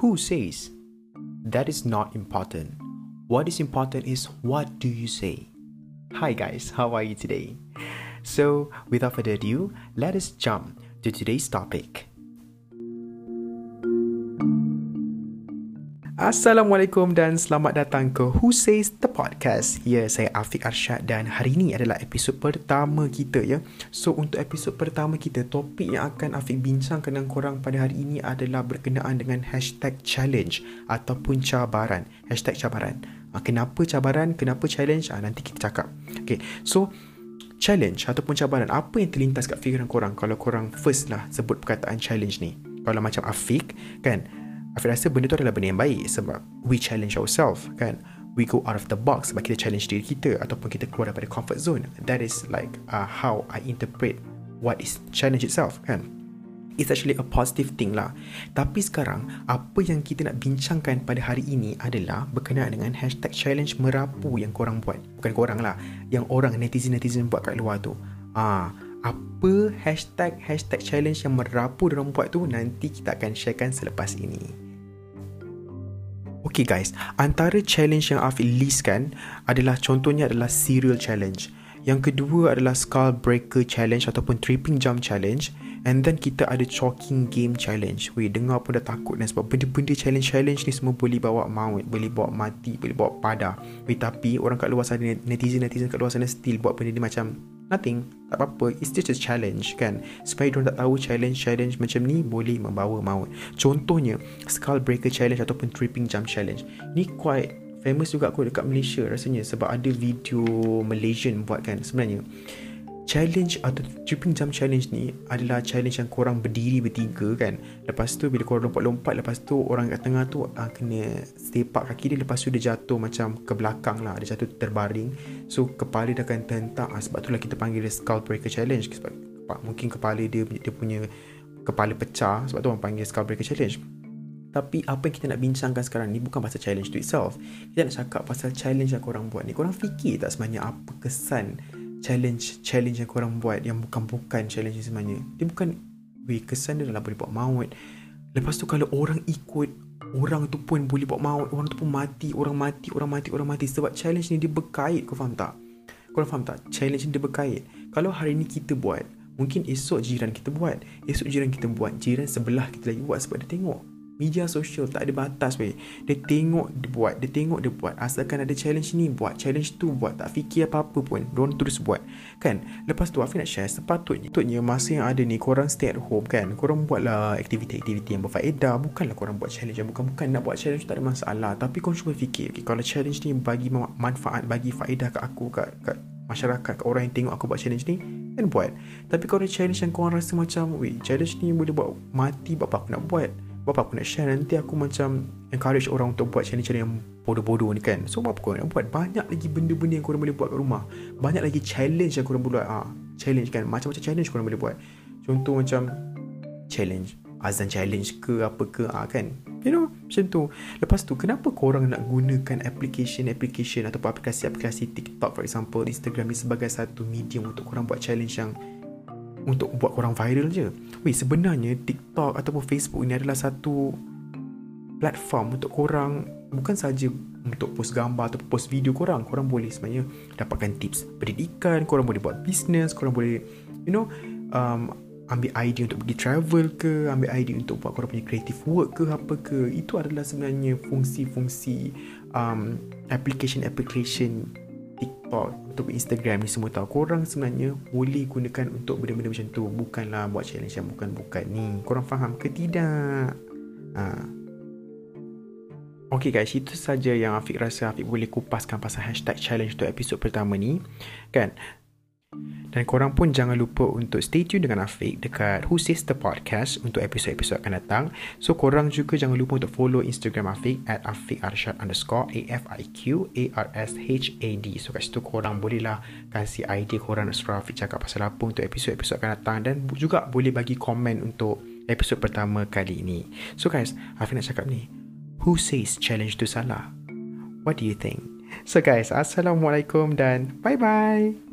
Who says? That is not important. What is important is what do you say? Hi guys, how are you today? So, without further ado, let us jump to today's topic. Assalamualaikum dan selamat datang ke Who Says The Podcast. Ya, saya Afiq Arshad dan hari ini adalah episod pertama kita ya. So, untuk episod pertama kita, topik yang akan Afiq bincangkan dengan korang pada hari ini adalah berkenaan dengan hashtag challenge ataupun cabaran. Hashtag cabaran. Ah, kenapa cabaran? Kenapa challenge? Ah, nanti kita cakap. Okay, so challenge ataupun cabaran, apa yang terlintas kat fikiran korang kalau korang first lah sebut perkataan challenge ni? Kalau macam Afiq, kan? Afiq rasa benda tu adalah benda yang baik sebab we challenge ourselves kan? We go out of the box sebab kita challenge diri kita ataupun kita keluar daripada comfort zone. That is like uh, how I interpret what is challenge itself kan? It's actually a positive thing lah. Tapi sekarang apa yang kita nak bincangkan pada hari ini adalah berkenaan dengan hashtag challenge merapu yang korang buat. Bukan korang lah yang orang netizen-netizen buat kat luar tu. Ah apa hashtag hashtag challenge yang merapu dalam buat tu nanti kita akan sharekan selepas ini Okay guys, antara challenge yang Afiq listkan adalah contohnya adalah serial challenge. Yang kedua adalah skull breaker challenge ataupun tripping jump challenge. And then kita ada choking game challenge. Weh, dengar pun dah takut dan sebab benda-benda challenge-challenge ni semua boleh bawa maut, boleh bawa mati, boleh bawa pada. Weh, tapi orang kat luar sana, netizen-netizen kat luar sana still buat benda ni macam nothing tak apa-apa it's just a challenge kan? Supaya diorang tak tahu challenge-challenge macam ni boleh membawa maut. Contohnya skull breaker challenge ataupun tripping jump challenge. Ni quite famous juga kot dekat Malaysia rasanya sebab ada video Malaysian buat kan sebenarnya challenge atau tripping jump challenge ni adalah challenge yang korang berdiri bertiga kan. Lepas tu bila korang lompat-lompat lepas tu orang kat tengah tu uh, kena sepak kaki dia. Lepas tu dia jatuh macam ke belakang lah. Dia jatuh terbaring. So kepala dia akan tentak. Uh, sebab tu lah kita panggil dia skull breaker challenge. Sebab mungkin kepala dia dia punya kepala pecah. Sebab tu orang panggil skull breaker challenge. Tapi apa yang kita nak bincangkan sekarang ni bukan pasal challenge to itself. Kita nak cakap pasal challenge yang korang buat ni. Korang fikir tak sebenarnya apa kesan challenge challenge yang korang buat yang bukan-bukan challenge sebenarnya. Dia bukan weh kesan dia adalah boleh buat maut. Lepas tu kalau orang ikut orang tu pun boleh buat maut. Orang tu pun mati orang mati orang mati orang mati. Sebab challenge ni dia berkait kau faham tak? Kau faham tak? Challenge ni dia berkait. Kalau hari ni kita buat mungkin esok jiran kita buat. Esok jiran kita buat jiran sebelah kita lagi buat sebab dia tengok Media sosial tak ada batas weh. Dia tengok dia buat, dia tengok dia buat. Asalkan ada challenge ni buat, challenge tu buat, tak fikir apa-apa pun. Diorang terus buat. Kan? Lepas tu Afiq nak share sepatutnya. Sepatutnya masa yang ada ni korang stay at home kan. Korang buatlah aktiviti-aktiviti yang berfaedah. Bukanlah korang buat challenge yang bukan-bukan. Nak buat challenge tak ada masalah. Tapi korang cuba fikir. Okay, kalau challenge ni bagi manfaat, bagi faedah kat aku, kat, kat masyarakat, kat orang yang tengok aku buat challenge ni. Kan buat. Tapi kalau challenge yang korang rasa macam, weh, challenge ni boleh buat mati, apa aku nak buat? Bapa aku nak share nanti aku macam encourage orang untuk buat challenge-challenge yang bodoh-bodoh ni kan. So apa kau nak buat? Banyak lagi benda-benda yang korang boleh buat kat rumah. Banyak lagi challenge yang korang boleh buat. Ah, challenge kan. Macam-macam challenge korang boleh buat. Contoh macam challenge. Azan challenge ke apa ke ah, kan. You know, macam tu. Lepas tu, kenapa korang nak gunakan application-application atau aplikasi-aplikasi TikTok for example, Instagram ni sebagai satu medium untuk korang buat challenge yang untuk buat korang viral je. Weh, sebenarnya TikTok ataupun Facebook ini adalah satu platform untuk korang bukan saja untuk post gambar atau post video korang. Korang boleh sebenarnya dapatkan tips pendidikan, korang boleh buat business, korang boleh you know um, ambil idea untuk pergi travel ke, ambil idea untuk buat korang punya creative work ke apa ke. Itu adalah sebenarnya fungsi-fungsi um, application-application TikTok untuk Instagram ni semua tahu korang sebenarnya boleh gunakan untuk benda-benda macam tu bukanlah buat challenge yang bukan-bukan ni korang faham ke tidak ha. Okay guys, itu saja yang Afiq rasa Afiq boleh kupaskan pasal hashtag challenge untuk episod pertama ni. Kan? Dan korang pun jangan lupa untuk stay tune dengan Afiq dekat Who Says The Podcast untuk episod-episod akan datang. So korang juga jangan lupa untuk follow Instagram Afiq at Afiq Arshad underscore A-F-I-Q-A-R-S-H-A-D. So kat situ korang bolehlah kasih idea korang nak suruh Afiq cakap pasal apa untuk episod-episod akan datang. Dan juga boleh bagi komen untuk episod pertama kali ini. So guys, Afiq nak cakap ni. Who says challenge tu salah? What do you think? So guys, Assalamualaikum dan bye-bye.